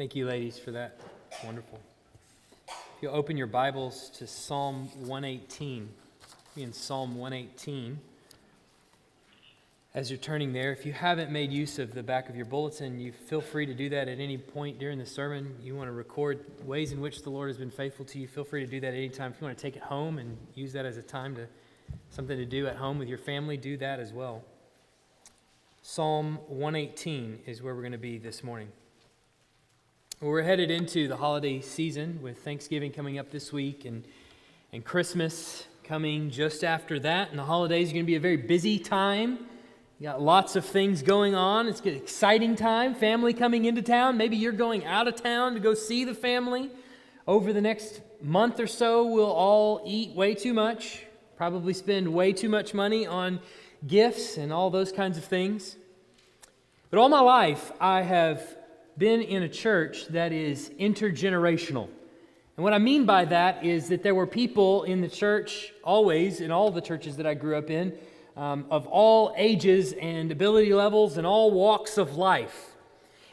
Thank you, ladies, for that. Wonderful. If you'll open your Bibles to Psalm 118, in Psalm 118. As you're turning there, if you haven't made use of the back of your bulletin, you feel free to do that at any point during the sermon. You want to record ways in which the Lord has been faithful to you, feel free to do that at any time. If you want to take it home and use that as a time to something to do at home with your family, do that as well. Psalm 118 is where we're going to be this morning. We're headed into the holiday season with Thanksgiving coming up this week and, and Christmas coming just after that. And the holidays are going to be a very busy time. You got lots of things going on. It's an exciting time. Family coming into town. Maybe you're going out of town to go see the family. Over the next month or so, we'll all eat way too much, probably spend way too much money on gifts and all those kinds of things. But all my life, I have been in a church that is intergenerational. And what I mean by that is that there were people in the church, always, in all the churches that I grew up in, um, of all ages and ability levels and all walks of life.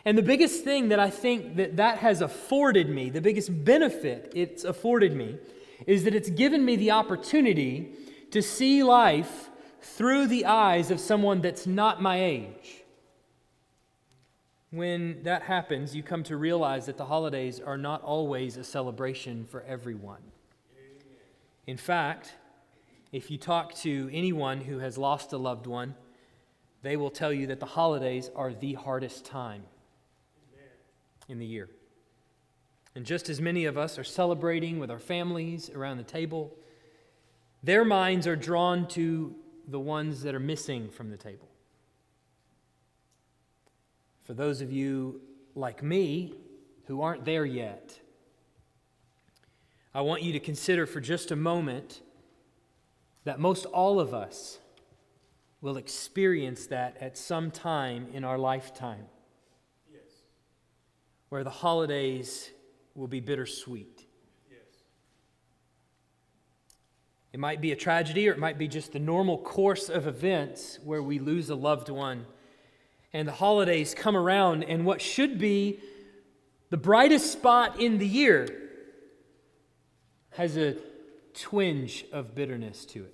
And the biggest thing that I think that that has afforded me, the biggest benefit it's afforded me, is that it's given me the opportunity to see life through the eyes of someone that's not my age. When that happens, you come to realize that the holidays are not always a celebration for everyone. In fact, if you talk to anyone who has lost a loved one, they will tell you that the holidays are the hardest time in the year. And just as many of us are celebrating with our families around the table, their minds are drawn to the ones that are missing from the table. For those of you like me who aren't there yet, I want you to consider for just a moment that most all of us will experience that at some time in our lifetime. Yes. Where the holidays will be bittersweet. Yes. It might be a tragedy or it might be just the normal course of events where we lose a loved one and the holidays come around, and what should be the brightest spot in the year has a twinge of bitterness to it.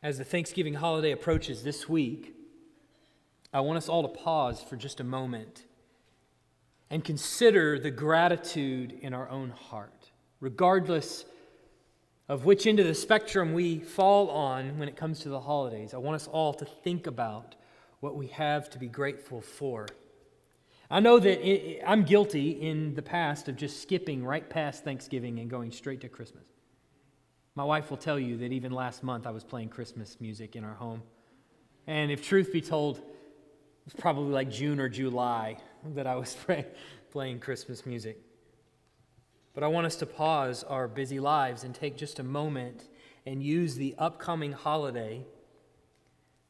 As the Thanksgiving holiday approaches this week, I want us all to pause for just a moment and consider the gratitude in our own heart, regardless of which end of the spectrum we fall on when it comes to the holidays. I want us all to think about what we have to be grateful for. I know that it, I'm guilty in the past of just skipping right past Thanksgiving and going straight to Christmas. My wife will tell you that even last month I was playing Christmas music in our home. And if truth be told, it was probably like June or July that I was playing Christmas music. But I want us to pause our busy lives and take just a moment and use the upcoming holiday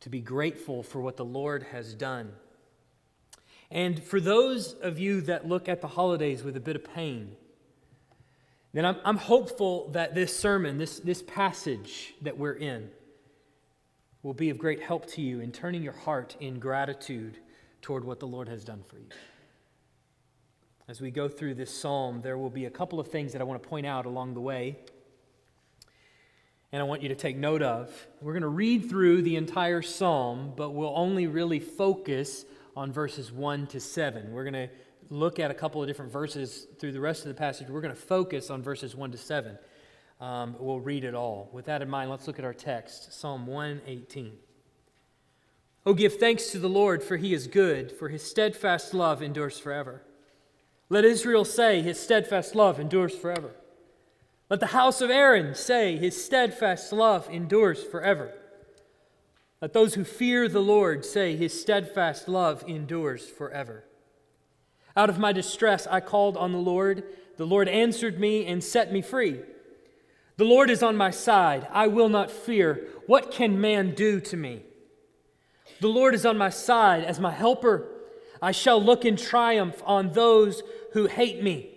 to be grateful for what the Lord has done. And for those of you that look at the holidays with a bit of pain, then I'm, I'm hopeful that this sermon, this, this passage that we're in, will be of great help to you in turning your heart in gratitude toward what the Lord has done for you. As we go through this psalm, there will be a couple of things that I want to point out along the way. And I want you to take note of. We're going to read through the entire psalm, but we'll only really focus on verses 1 to 7. We're going to look at a couple of different verses through the rest of the passage. We're going to focus on verses 1 to 7. Um, we'll read it all. With that in mind, let's look at our text Psalm 118. Oh, give thanks to the Lord, for he is good, for his steadfast love endures forever. Let Israel say, His steadfast love endures forever. Let the house of Aaron say, His steadfast love endures forever. Let those who fear the Lord say, His steadfast love endures forever. Out of my distress I called on the Lord. The Lord answered me and set me free. The Lord is on my side. I will not fear. What can man do to me? The Lord is on my side as my helper. I shall look in triumph on those who hate me.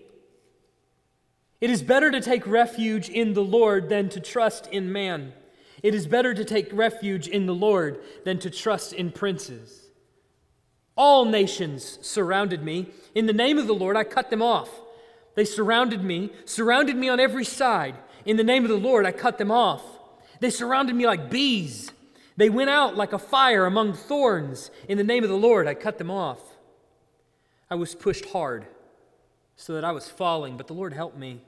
It is better to take refuge in the Lord than to trust in man. It is better to take refuge in the Lord than to trust in princes. All nations surrounded me. In the name of the Lord, I cut them off. They surrounded me, surrounded me on every side. In the name of the Lord, I cut them off. They surrounded me like bees. They went out like a fire among thorns. In the name of the Lord, I cut them off. I was pushed hard so that I was falling, but the Lord helped me.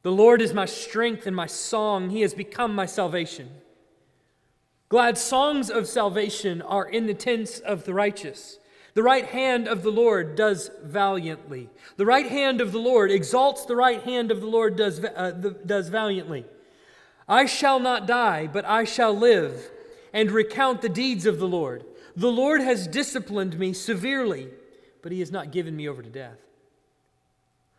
The Lord is my strength and my song. He has become my salvation. Glad songs of salvation are in the tents of the righteous. The right hand of the Lord does valiantly. The right hand of the Lord exalts, the right hand of the Lord does, uh, the, does valiantly. I shall not die, but I shall live and recount the deeds of the Lord. The Lord has disciplined me severely, but he has not given me over to death.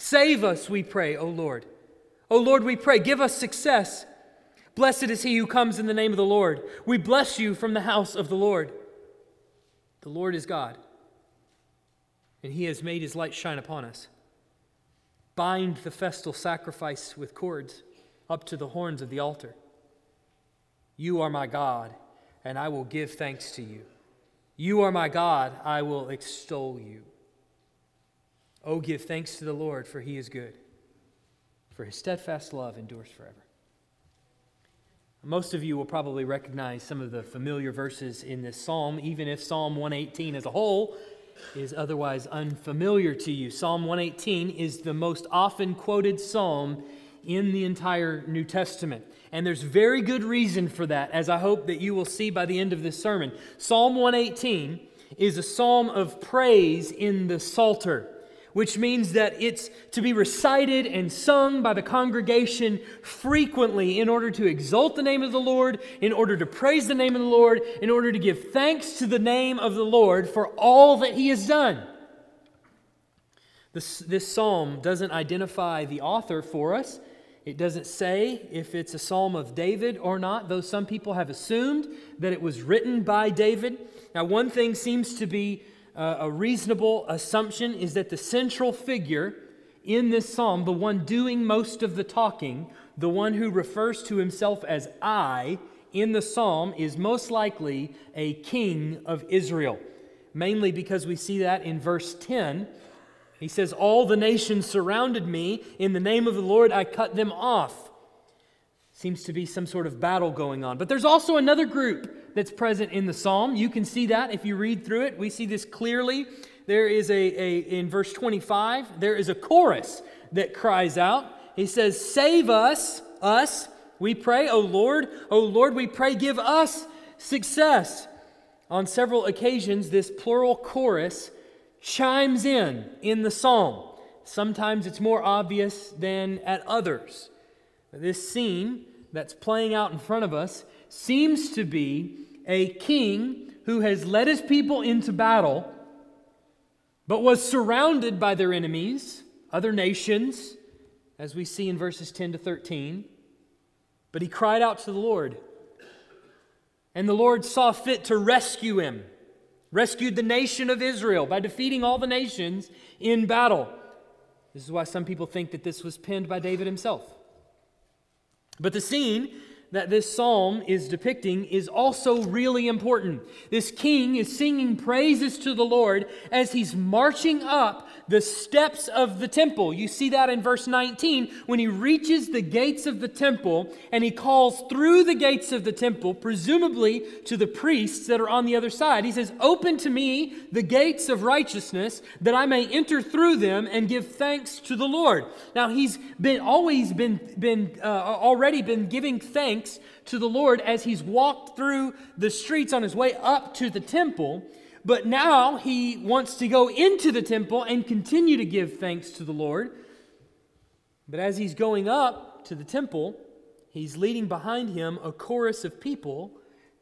Save us, we pray, O Lord. O Lord, we pray, give us success. Blessed is he who comes in the name of the Lord. We bless you from the house of the Lord. The Lord is God, and he has made his light shine upon us. Bind the festal sacrifice with cords up to the horns of the altar. You are my God, and I will give thanks to you. You are my God, I will extol you. Oh, give thanks to the Lord, for he is good, for his steadfast love endures forever. Most of you will probably recognize some of the familiar verses in this psalm, even if Psalm 118 as a whole is otherwise unfamiliar to you. Psalm 118 is the most often quoted psalm in the entire New Testament. And there's very good reason for that, as I hope that you will see by the end of this sermon. Psalm 118 is a psalm of praise in the Psalter which means that it's to be recited and sung by the congregation frequently in order to exalt the name of the Lord, in order to praise the name of the Lord, in order to give thanks to the name of the Lord for all that he has done. This, this psalm doesn't identify the author for us. It doesn't say if it's a psalm of David or not, though some people have assumed that it was written by David. Now, one thing seems to be uh, a reasonable assumption is that the central figure in this psalm, the one doing most of the talking, the one who refers to himself as I in the psalm, is most likely a king of Israel. Mainly because we see that in verse 10. He says, All the nations surrounded me. In the name of the Lord, I cut them off. Seems to be some sort of battle going on. But there's also another group that's present in the psalm. You can see that if you read through it. We see this clearly. There is a, a in verse 25, there is a chorus that cries out. He says, Save us, us, we pray, O Lord, O Lord, we pray, give us success. On several occasions, this plural chorus chimes in in the psalm. Sometimes it's more obvious than at others. This scene that's playing out in front of us seems to be a king who has led his people into battle, but was surrounded by their enemies, other nations, as we see in verses 10 to 13. But he cried out to the Lord, and the Lord saw fit to rescue him, rescued the nation of Israel by defeating all the nations in battle. This is why some people think that this was penned by David himself. But the scene that this psalm is depicting is also really important. This king is singing praises to the Lord as he's marching up the steps of the temple. You see that in verse 19 when he reaches the gates of the temple and he calls through the gates of the temple, presumably to the priests that are on the other side. He says, Open to me the gates of righteousness that I may enter through them and give thanks to the Lord. Now, he's been always been, been uh, already been giving thanks to the Lord as he's walked through the streets on his way up to the temple. But now he wants to go into the temple and continue to give thanks to the Lord. But as he's going up to the temple, he's leading behind him a chorus of people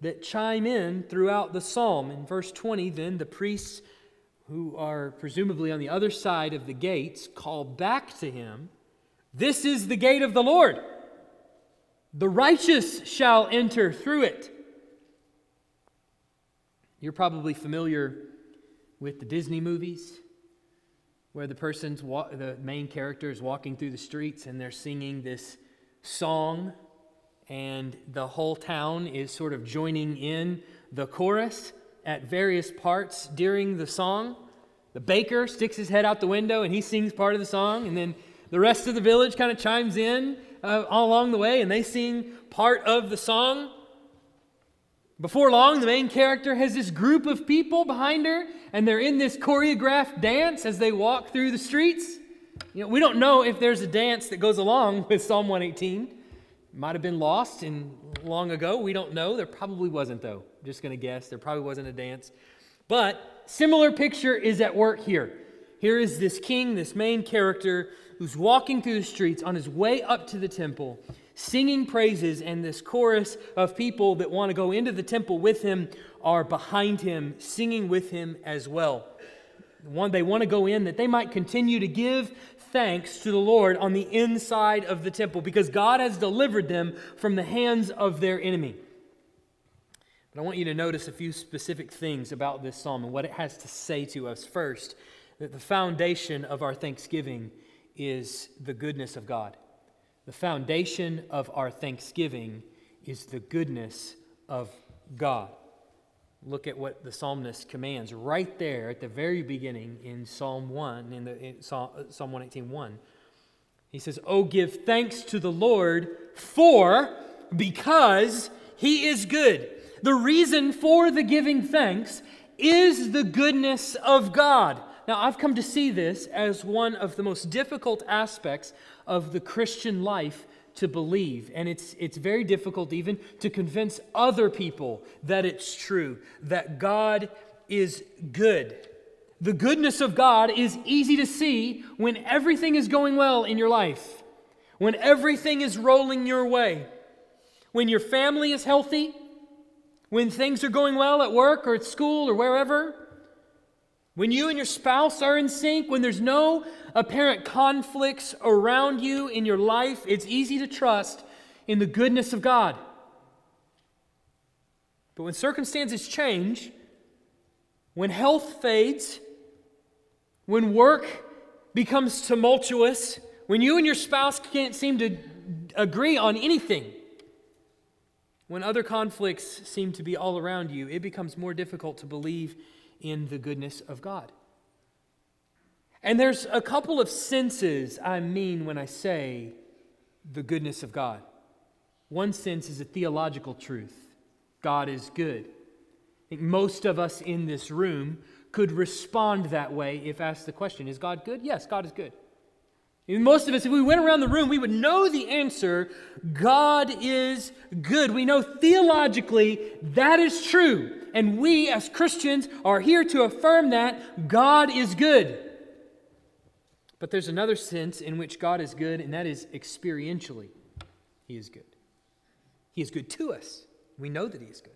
that chime in throughout the psalm. In verse 20, then the priests who are presumably on the other side of the gates call back to him, This is the gate of the Lord. The righteous shall enter through it. You're probably familiar with the Disney movies where the person's wa- the main character is walking through the streets and they're singing this song and the whole town is sort of joining in the chorus at various parts during the song. The baker sticks his head out the window and he sings part of the song, and then the rest of the village kind of chimes in uh, all along the way and they sing part of the song. Before long, the main character has this group of people behind her, and they're in this choreographed dance as they walk through the streets. You know, we don't know if there's a dance that goes along with Psalm 118 might have been lost in long ago. We don't know. There probably wasn't, though. Just going to guess. There probably wasn't a dance. But similar picture is at work here. Here is this king, this main character, who's walking through the streets on his way up to the temple, singing praises, and this chorus of people that want to go into the temple with him are behind him, singing with him as well. One, they want to go in that they might continue to give thanks to the Lord on the inside of the temple because God has delivered them from the hands of their enemy. But I want you to notice a few specific things about this psalm and what it has to say to us. First, that the foundation of our thanksgiving is the goodness of God. The foundation of our thanksgiving is the goodness of God. Look at what the psalmist commands right there at the very beginning in Psalm 1, in, the, in Psalm, uh, Psalm 118 1. He says, Oh, give thanks to the Lord for, because he is good. The reason for the giving thanks is the goodness of God. Now, I've come to see this as one of the most difficult aspects of the Christian life to believe. And it's, it's very difficult even to convince other people that it's true, that God is good. The goodness of God is easy to see when everything is going well in your life, when everything is rolling your way, when your family is healthy, when things are going well at work or at school or wherever. When you and your spouse are in sync, when there's no apparent conflicts around you in your life, it's easy to trust in the goodness of God. But when circumstances change, when health fades, when work becomes tumultuous, when you and your spouse can't seem to agree on anything, when other conflicts seem to be all around you, it becomes more difficult to believe in the goodness of God. And there's a couple of senses I mean when I say the goodness of God. One sense is a theological truth God is good. I think most of us in this room could respond that way if asked the question Is God good? Yes, God is good. Most of us, if we went around the room, we would know the answer God is good. We know theologically that is true. And we as Christians are here to affirm that God is good. But there's another sense in which God is good, and that is experientially, He is good. He is good to us. We know that He is good.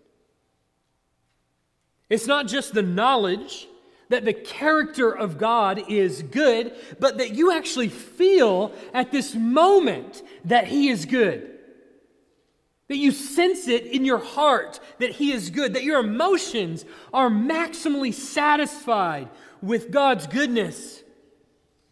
It's not just the knowledge that the character of God is good, but that you actually feel at this moment that He is good. That you sense it in your heart that He is good, that your emotions are maximally satisfied with God's goodness.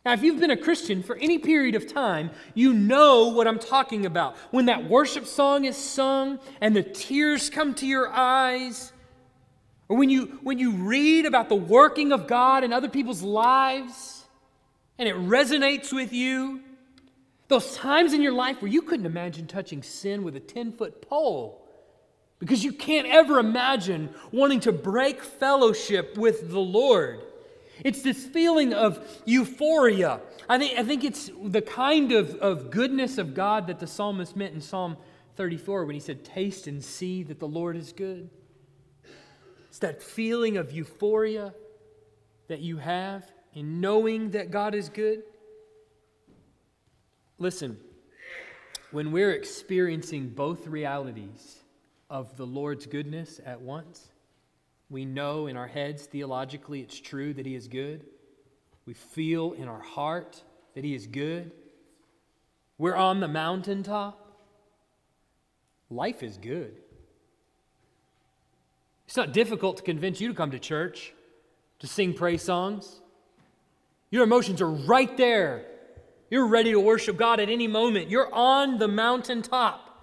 Now, if you've been a Christian for any period of time, you know what I'm talking about. When that worship song is sung and the tears come to your eyes, or when you, when you read about the working of God in other people's lives and it resonates with you, those times in your life where you couldn't imagine touching sin with a 10 foot pole because you can't ever imagine wanting to break fellowship with the Lord. It's this feeling of euphoria. I think, I think it's the kind of, of goodness of God that the psalmist meant in Psalm 34 when he said, Taste and see that the Lord is good. It's that feeling of euphoria that you have in knowing that God is good. Listen, when we're experiencing both realities of the Lord's goodness at once. We know in our heads, theologically, it's true that He is good. We feel in our heart that He is good. We're on the mountaintop. Life is good. It's not difficult to convince you to come to church, to sing praise songs. Your emotions are right there. You're ready to worship God at any moment. You're on the mountaintop.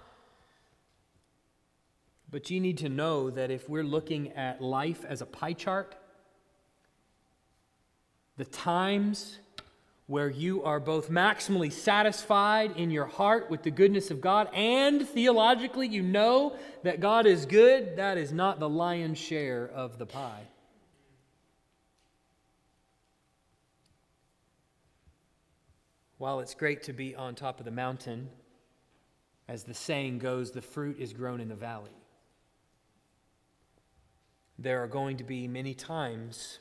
But you need to know that if we're looking at life as a pie chart, the times where you are both maximally satisfied in your heart with the goodness of God and theologically you know that God is good, that is not the lion's share of the pie. While it's great to be on top of the mountain, as the saying goes, the fruit is grown in the valley there are going to be many times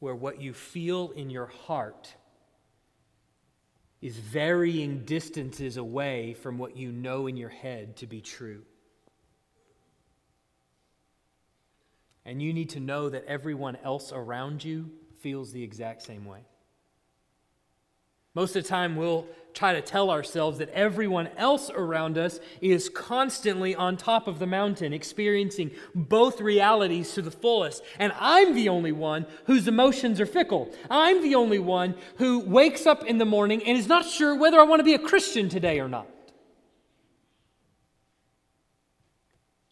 where what you feel in your heart is varying distances away from what you know in your head to be true. And you need to know that everyone else around you feels the exact same way. Most of the time, we'll try to tell ourselves that everyone else around us is constantly on top of the mountain, experiencing both realities to the fullest. And I'm the only one whose emotions are fickle. I'm the only one who wakes up in the morning and is not sure whether I want to be a Christian today or not.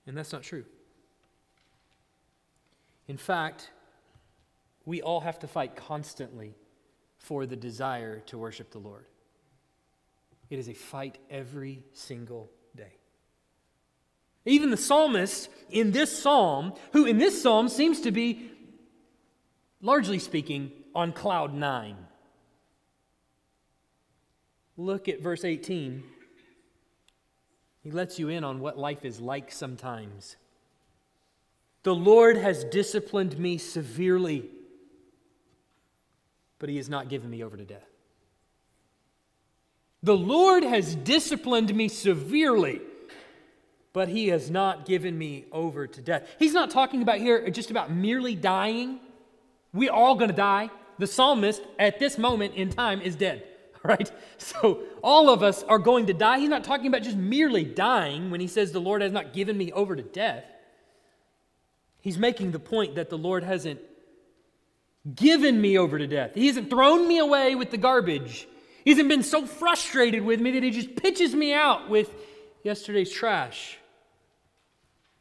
And that's not true. In fact, we all have to fight constantly for the desire to worship the Lord. It is a fight every single day. Even the psalmist in this psalm, who in this psalm seems to be, largely speaking, on cloud nine. Look at verse 18. He lets you in on what life is like sometimes. The Lord has disciplined me severely but he has not given me over to death. The Lord has disciplined me severely, but he has not given me over to death. He's not talking about here just about merely dying. We're all going to die. The psalmist at this moment in time is dead, right? So all of us are going to die. He's not talking about just merely dying when he says the Lord has not given me over to death. He's making the point that the Lord hasn't given me over to death. He hasn't thrown me away with the garbage. He hasn't been so frustrated with me that he just pitches me out with yesterday's trash.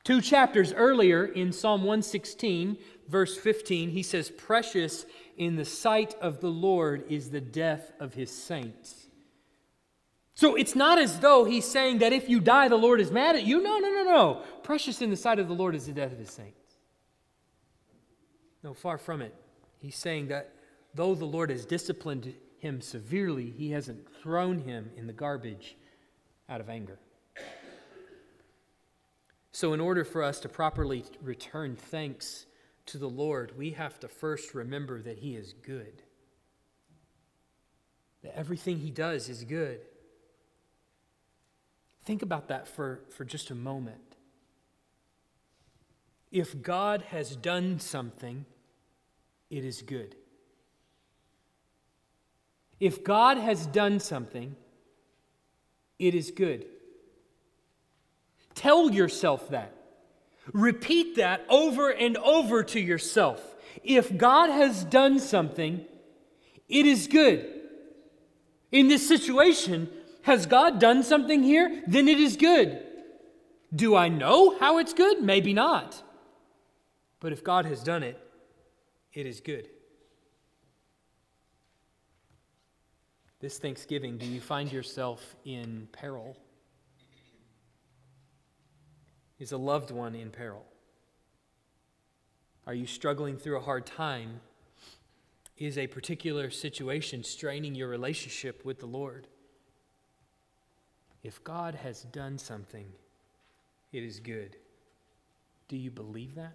Two chapters earlier in Psalm 116, verse 15, he says, Precious in the sight of the Lord is the death of his saints. So it's not as though he's saying that if you die, the Lord is mad at you. No, no, no, no. Precious in the sight of the Lord is the death of his saints. No, far from it. He's saying that though the Lord has disciplined him severely, he hasn't thrown him in the garbage out of anger. So, in order for us to properly return thanks to the Lord, we have to first remember that He is good, that everything He does is good. Think about that for, for just a moment. If God has done something, it is good. If God has done something, it is good. Tell yourself that. Repeat that over and over to yourself. If God has done something, it is good. In this situation, has God done something here? Then it is good. Do I know how it's good? Maybe not. But if God has done it, it is good. This Thanksgiving, do you find yourself in peril? Is a loved one in peril? Are you struggling through a hard time? Is a particular situation straining your relationship with the Lord? If God has done something, it is good. Do you believe that?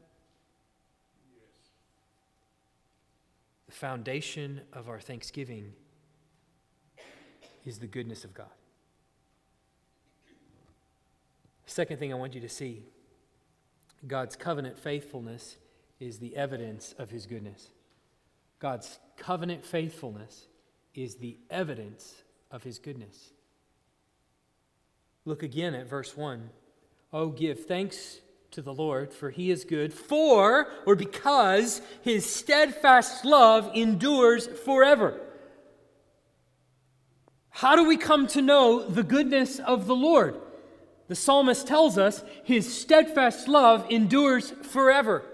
The foundation of our thanksgiving is the goodness of God. Second thing I want you to see God's covenant faithfulness is the evidence of his goodness. God's covenant faithfulness is the evidence of his goodness. Look again at verse 1. Oh, give thanks to the Lord, for he is good, for or because his steadfast love endures forever. How do we come to know the goodness of the Lord? The psalmist tells us his steadfast love endures forever.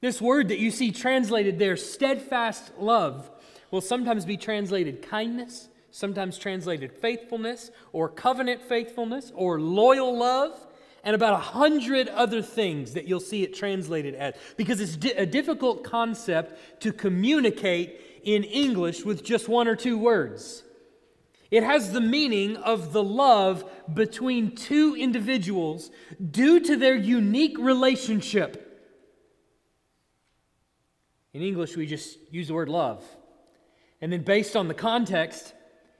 This word that you see translated there, steadfast love, will sometimes be translated kindness, sometimes translated faithfulness, or covenant faithfulness, or loyal love, and about a hundred other things that you'll see it translated as. Because it's di- a difficult concept to communicate in English with just one or two words. It has the meaning of the love between two individuals due to their unique relationship. In English, we just use the word love. And then, based on the context,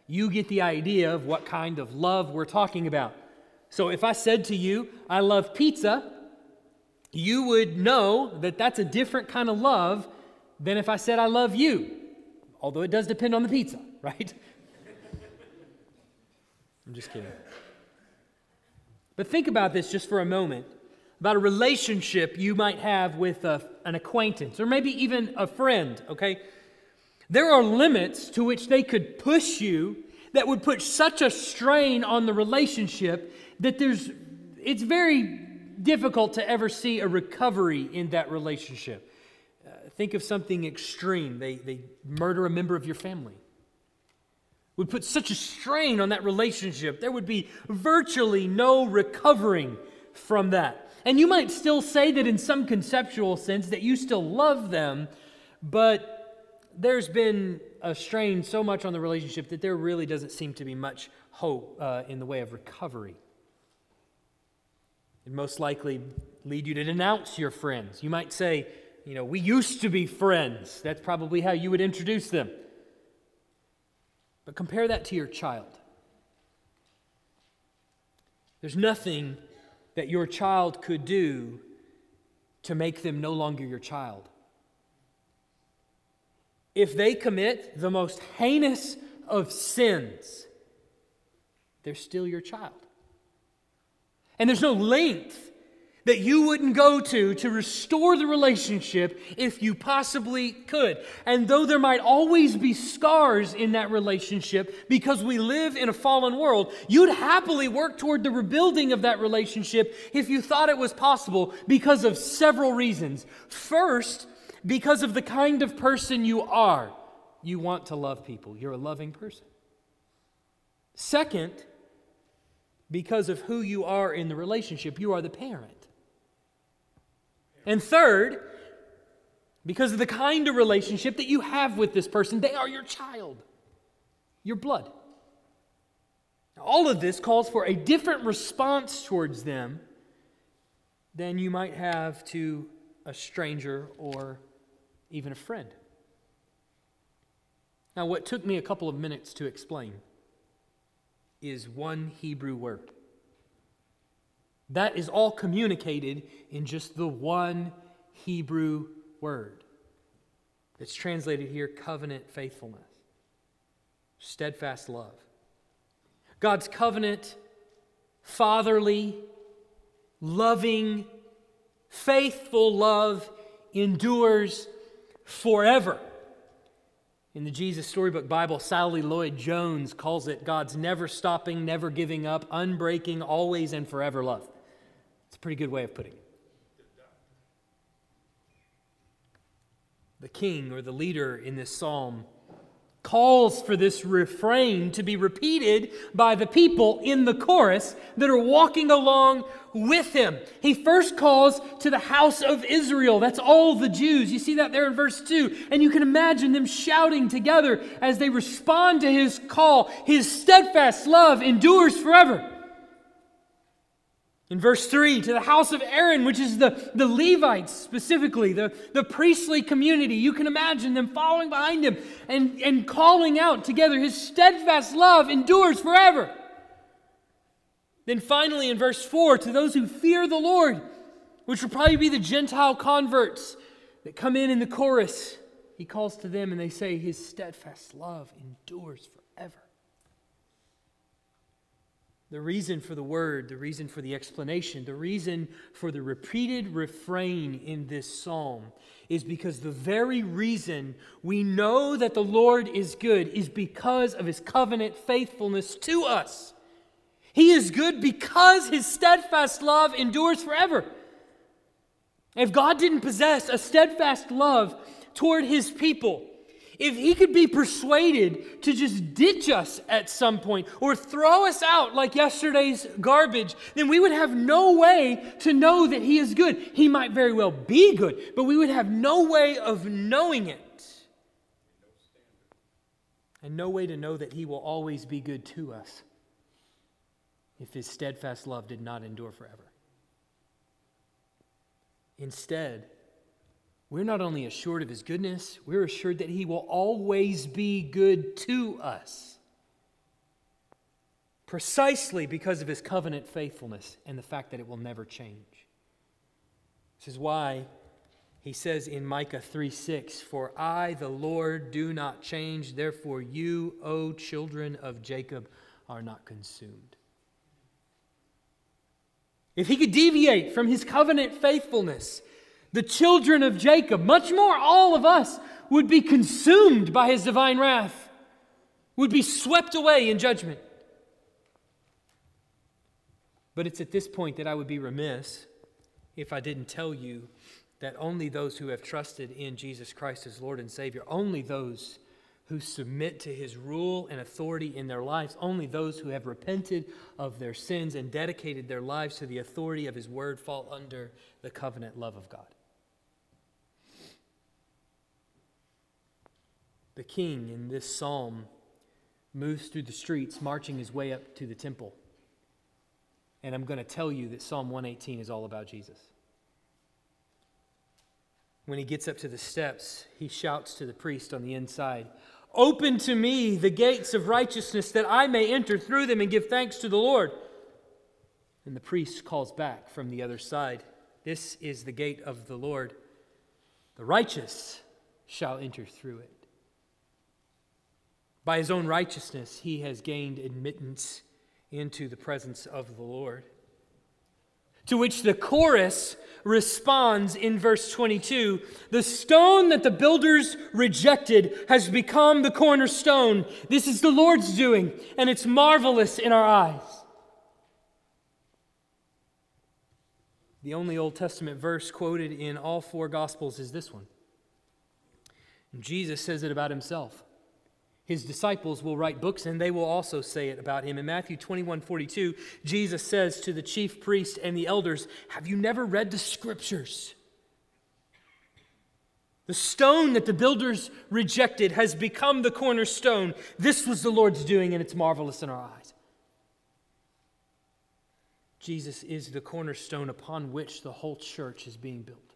you get the idea of what kind of love we're talking about. So, if I said to you, I love pizza, you would know that that's a different kind of love than if I said, I love you. Although it does depend on the pizza, right? I'm just kidding. But think about this just for a moment about a relationship you might have with a, an acquaintance or maybe even a friend, okay? There are limits to which they could push you that would put such a strain on the relationship that there's it's very difficult to ever see a recovery in that relationship. Uh, think of something extreme. They, they murder a member of your family. Would put such a strain on that relationship. There would be virtually no recovering from that. And you might still say that in some conceptual sense that you still love them, but there's been a strain so much on the relationship that there really doesn't seem to be much hope uh, in the way of recovery. It most likely lead you to denounce your friends. You might say, you know, we used to be friends. That's probably how you would introduce them. But compare that to your child. There's nothing that your child could do to make them no longer your child. If they commit the most heinous of sins, they're still your child. And there's no length that you wouldn't go to to restore the relationship if you possibly could. And though there might always be scars in that relationship because we live in a fallen world, you'd happily work toward the rebuilding of that relationship if you thought it was possible because of several reasons. First, because of the kind of person you are. You want to love people, you're a loving person. Second, because of who you are in the relationship, you are the parent. And third, because of the kind of relationship that you have with this person, they are your child, your blood. All of this calls for a different response towards them than you might have to a stranger or even a friend. Now, what took me a couple of minutes to explain is one Hebrew word. That is all communicated in just the one Hebrew word. It's translated here covenant faithfulness, steadfast love. God's covenant, fatherly, loving, faithful love endures forever. In the Jesus Storybook Bible, Sally Lloyd Jones calls it God's never stopping, never giving up, unbreaking, always and forever love. It's a pretty good way of putting it. The king or the leader in this psalm calls for this refrain to be repeated by the people in the chorus that are walking along with him. He first calls to the house of Israel. That's all the Jews. You see that there in verse 2. And you can imagine them shouting together as they respond to his call. His steadfast love endures forever. In verse 3, to the house of Aaron, which is the, the Levites specifically, the, the priestly community, you can imagine them following behind him and, and calling out together, His steadfast love endures forever. Then finally, in verse 4, to those who fear the Lord, which will probably be the Gentile converts that come in in the chorus, he calls to them and they say, His steadfast love endures forever. The reason for the word, the reason for the explanation, the reason for the repeated refrain in this psalm is because the very reason we know that the Lord is good is because of his covenant faithfulness to us. He is good because his steadfast love endures forever. If God didn't possess a steadfast love toward his people, if he could be persuaded to just ditch us at some point or throw us out like yesterday's garbage, then we would have no way to know that he is good. He might very well be good, but we would have no way of knowing it. And no way to know that he will always be good to us if his steadfast love did not endure forever. Instead, we're not only assured of his goodness, we're assured that he will always be good to us. Precisely because of his covenant faithfulness and the fact that it will never change. This is why he says in Micah 3 6, For I, the Lord, do not change, therefore you, O children of Jacob, are not consumed. If he could deviate from his covenant faithfulness, the children of Jacob, much more all of us, would be consumed by his divine wrath, would be swept away in judgment. But it's at this point that I would be remiss if I didn't tell you that only those who have trusted in Jesus Christ as Lord and Savior, only those who submit to his rule and authority in their lives, only those who have repented of their sins and dedicated their lives to the authority of his word fall under the covenant love of God. The king in this psalm moves through the streets, marching his way up to the temple. And I'm going to tell you that Psalm 118 is all about Jesus. When he gets up to the steps, he shouts to the priest on the inside, Open to me the gates of righteousness that I may enter through them and give thanks to the Lord. And the priest calls back from the other side, This is the gate of the Lord. The righteous shall enter through it. By his own righteousness, he has gained admittance into the presence of the Lord. To which the chorus responds in verse 22 The stone that the builders rejected has become the cornerstone. This is the Lord's doing, and it's marvelous in our eyes. The only Old Testament verse quoted in all four Gospels is this one. Jesus says it about himself his disciples will write books and they will also say it about him. In Matthew 21 42, Jesus says to the chief priest and the elders, Have you never read the scriptures? The stone that the builders rejected has become the cornerstone. This was the Lord's doing, and it's marvelous in our eyes. Jesus is the cornerstone upon which the whole church is being built.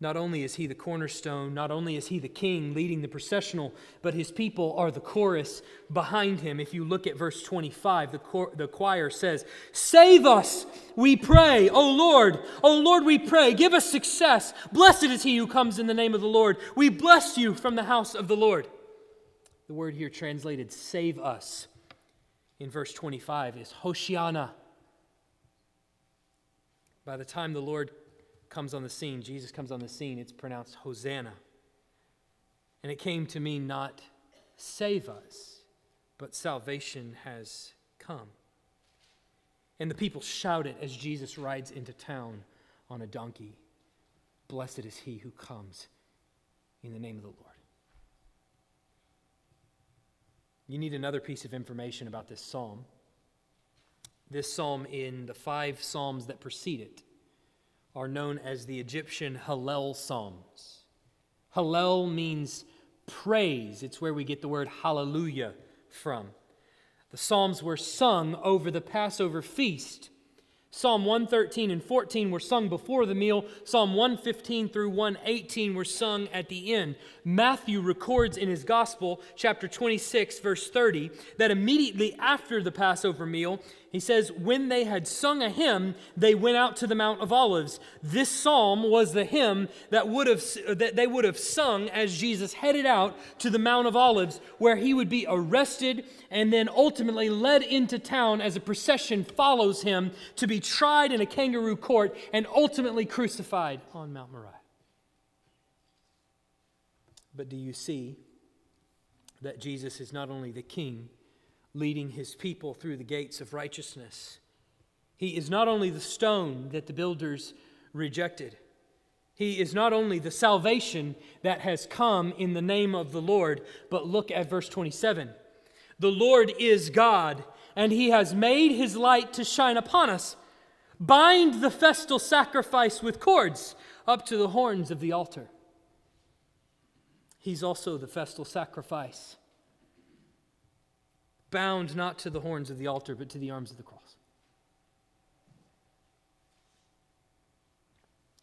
Not only is he the cornerstone, not only is he the king leading the processional, but his people are the chorus behind him. If you look at verse 25, the, cor- the choir says, Save us, we pray, O Lord. O Lord, we pray. Give us success. Blessed is he who comes in the name of the Lord. We bless you from the house of the Lord. The word here translated save us in verse 25 is Hoshiana. By the time the Lord comes on the scene, Jesus comes on the scene, it's pronounced Hosanna. And it came to mean not save us, but salvation has come. And the people shout it as Jesus rides into town on a donkey Blessed is he who comes in the name of the Lord. You need another piece of information about this psalm. This psalm, in the five psalms that precede it, are known as the Egyptian Hallel Psalms. Hallel means praise, it's where we get the word hallelujah from. The Psalms were sung over the Passover feast Psalm 113 and 14 were sung before the meal. Psalm 115 through 118 were sung at the end. Matthew records in his gospel, chapter 26, verse 30, that immediately after the Passover meal, he says, When they had sung a hymn, they went out to the Mount of Olives. This psalm was the hymn that, would have, uh, that they would have sung as Jesus headed out to the Mount of Olives, where he would be arrested and then ultimately led into town as a procession follows him to be tried in a kangaroo court and ultimately crucified on Mount Moriah. But do you see that Jesus is not only the king, leading his people through the gates of righteousness. He is not only the stone that the builders rejected, he is not only the salvation that has come in the name of the Lord, but look at verse 27. The Lord is God, and he has made his light to shine upon us. Bind the festal sacrifice with cords up to the horns of the altar. He's also the festal sacrifice bound not to the horns of the altar, but to the arms of the cross.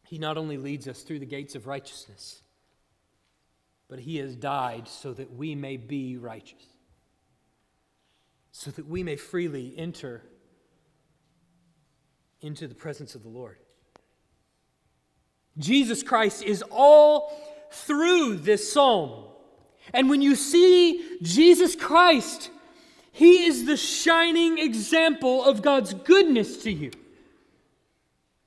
He not only leads us through the gates of righteousness, but he has died so that we may be righteous, so that we may freely enter into the presence of the Lord. Jesus Christ is all through this psalm. And when you see Jesus Christ, he is the shining example of God's goodness to you.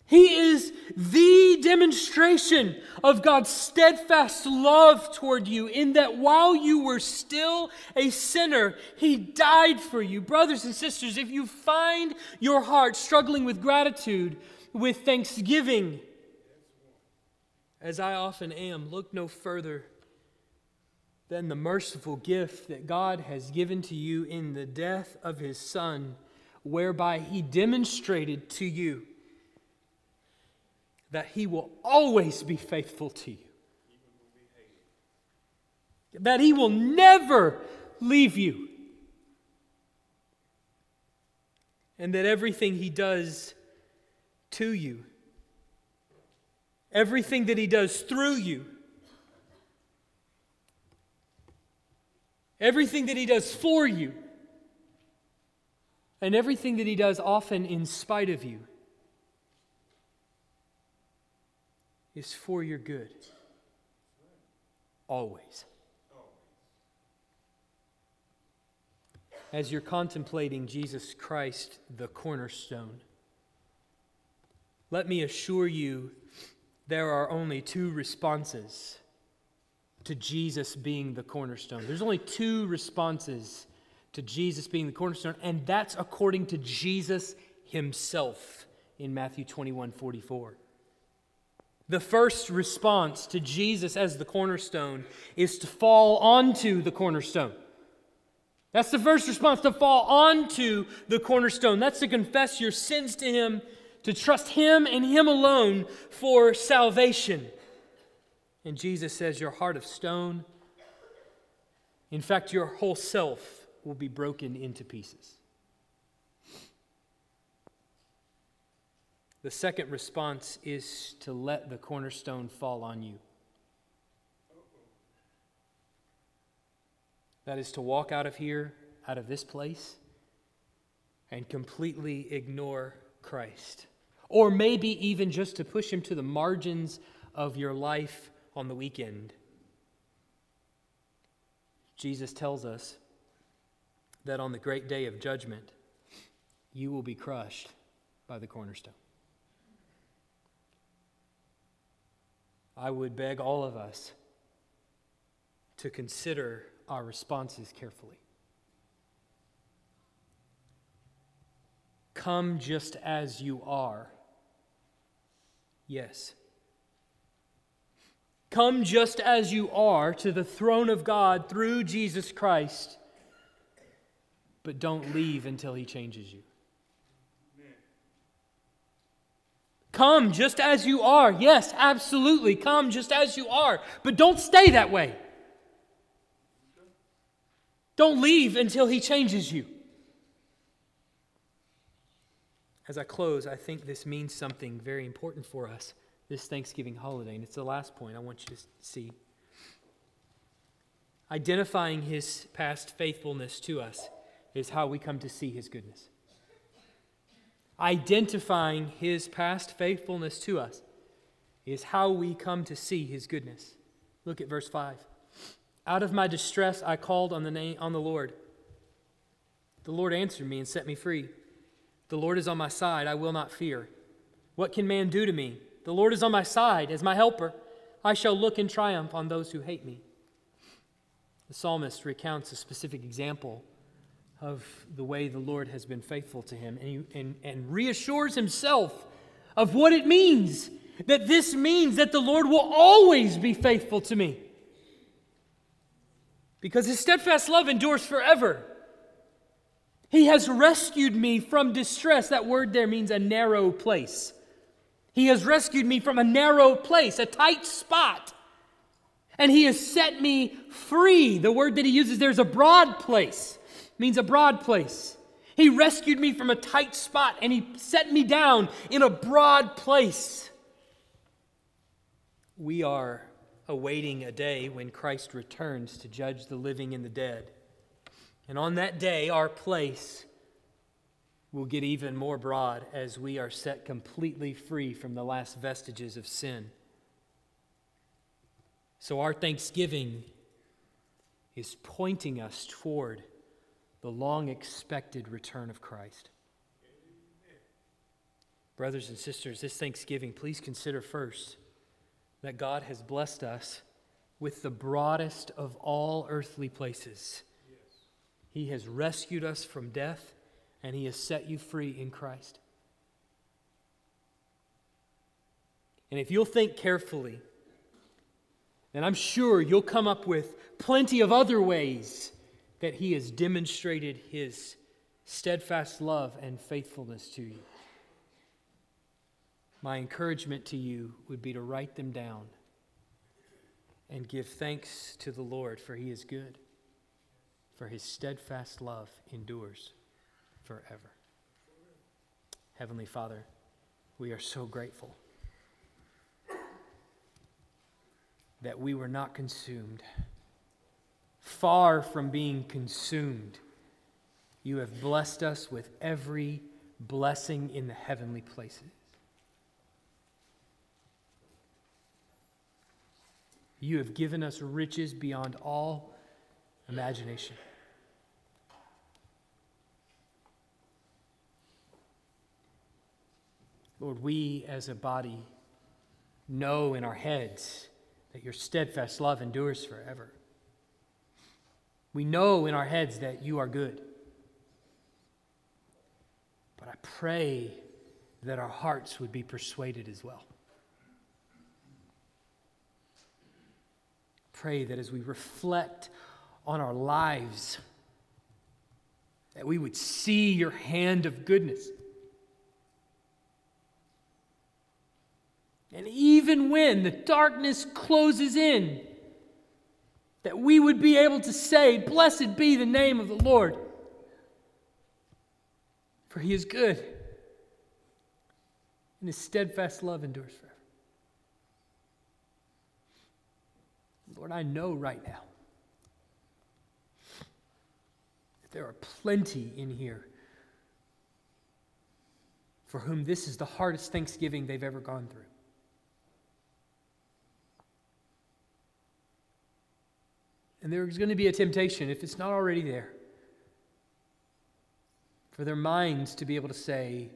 He is the demonstration of God's steadfast love toward you, in that while you were still a sinner, He died for you. Brothers and sisters, if you find your heart struggling with gratitude, with thanksgiving, as I often am, look no further than the merciful gift that God has given to you in the death of his Son, whereby he demonstrated to you that he will always be faithful to you, that he will never leave you, and that everything he does to you, everything that he does through you, everything that He does for you, and everything that He does often in spite of you is for your good. Always. As you're contemplating Jesus Christ, the cornerstone, let me assure you there are only two responses to Jesus being the cornerstone. There's only two responses to Jesus being the cornerstone, and that's according to Jesus himself in Matthew 21 44. The first response to Jesus as the cornerstone is to fall onto the cornerstone. That's the first response to fall onto the cornerstone. That's to confess your sins to Him, to trust Him and Him alone for salvation. And Jesus says, Your heart of stone, in fact, your whole self will be broken into pieces. The second response is to let the cornerstone fall on you. That is to walk out of here, out of this place, and completely ignore Christ. Or maybe even just to push him to the margins of your life on the weekend. Jesus tells us that on the great day of judgment, you will be crushed by the cornerstone. I would beg all of us to consider our responses carefully. Come just as you are. Yes. Come just as you are to the throne of God through Jesus Christ, but don't leave until He changes you. Come just as you are. Yes, absolutely. Come just as you are. But don't stay that way. Don't leave until He changes you. as I close, I think this means something very important for us this Thanksgiving holiday. And it's the last point I want you to see. Identifying his past faithfulness to us is how we come to see his goodness. Identifying his past faithfulness to us is how we come to see his goodness. Look at verse 5. Out of my distress I called on the name on the Lord. The Lord answered me and set me free. The Lord is on my side, I will not fear. What can man do to me? The Lord is on my side as my helper. I shall look in triumph on those who hate me. The psalmist recounts a specific example of the way the Lord has been faithful to him and, he, and, and reassures himself of what it means that this means that the Lord will always be faithful to me. Because his steadfast love endures forever. He has rescued me from distress. That word there means a narrow place. He has rescued me from a narrow place, a tight spot. And he has set me free. The word that he uses there is a broad place, it means a broad place. He rescued me from a tight spot and he set me down in a broad place. We are awaiting a day when Christ returns to judge the living and the dead. And on that day, our place will get even more broad as we are set completely free from the last vestiges of sin. So, our thanksgiving is pointing us toward the long expected return of Christ. Brothers and sisters, this Thanksgiving, please consider first that God has blessed us with the broadest of all earthly places he has rescued us from death, and He has set you free in Christ. And if you'll think carefully, then I'm sure you'll come up with plenty of other ways that He has demonstrated His steadfast love and faithfulness to you. My encouragement to you would be to write them down and give thanks to the Lord, for He is good for his steadfast love endures forever. Heavenly Father, we are so grateful that we were not consumed. Far from being consumed, you have blessed us with every blessing in the heavenly places. You have given us riches beyond all imagination. Lord, we as a body know in our heads that your steadfast love endures forever. We know in our heads that you are good. But I pray that our hearts would be persuaded as well. Pray that as we reflect on our lives, that we would see your hand of goodness And even when the darkness closes in, that we would be able to say, Blessed be the name of the Lord, for he is good, and his steadfast love endures forever. Lord, I know right now that there are plenty in here for whom this is the hardest Thanksgiving they've ever gone through. And there's going to be a temptation, if it's not already there, for their minds to be able to say,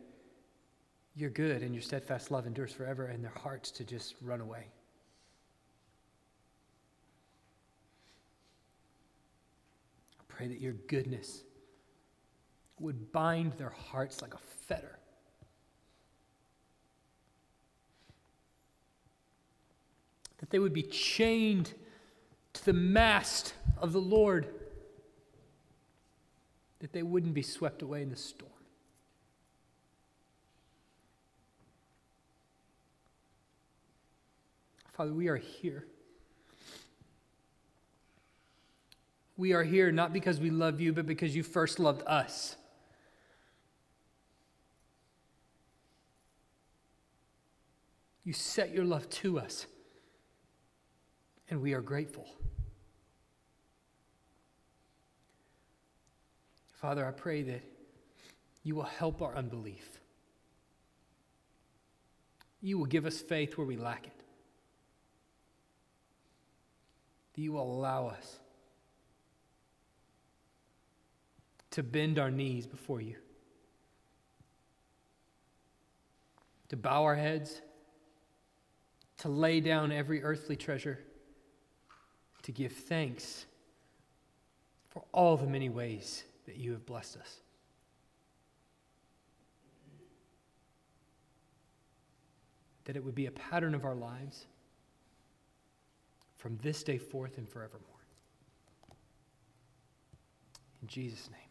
You're good and your steadfast love endures forever, and their hearts to just run away. I pray that your goodness would bind their hearts like a fetter. That they would be chained to the mast of the Lord, that they wouldn't be swept away in the storm. Father, we are here. We are here not because we love you, but because you first loved us. You set your love to us, and we are grateful. Father, I pray that you will help our unbelief. You will give us faith where we lack it. That you will allow us to bend our knees before you, to bow our heads, to lay down every earthly treasure, to give thanks for all the many ways that you have blessed us. That it would be a pattern of our lives from this day forth and forevermore. In Jesus' name.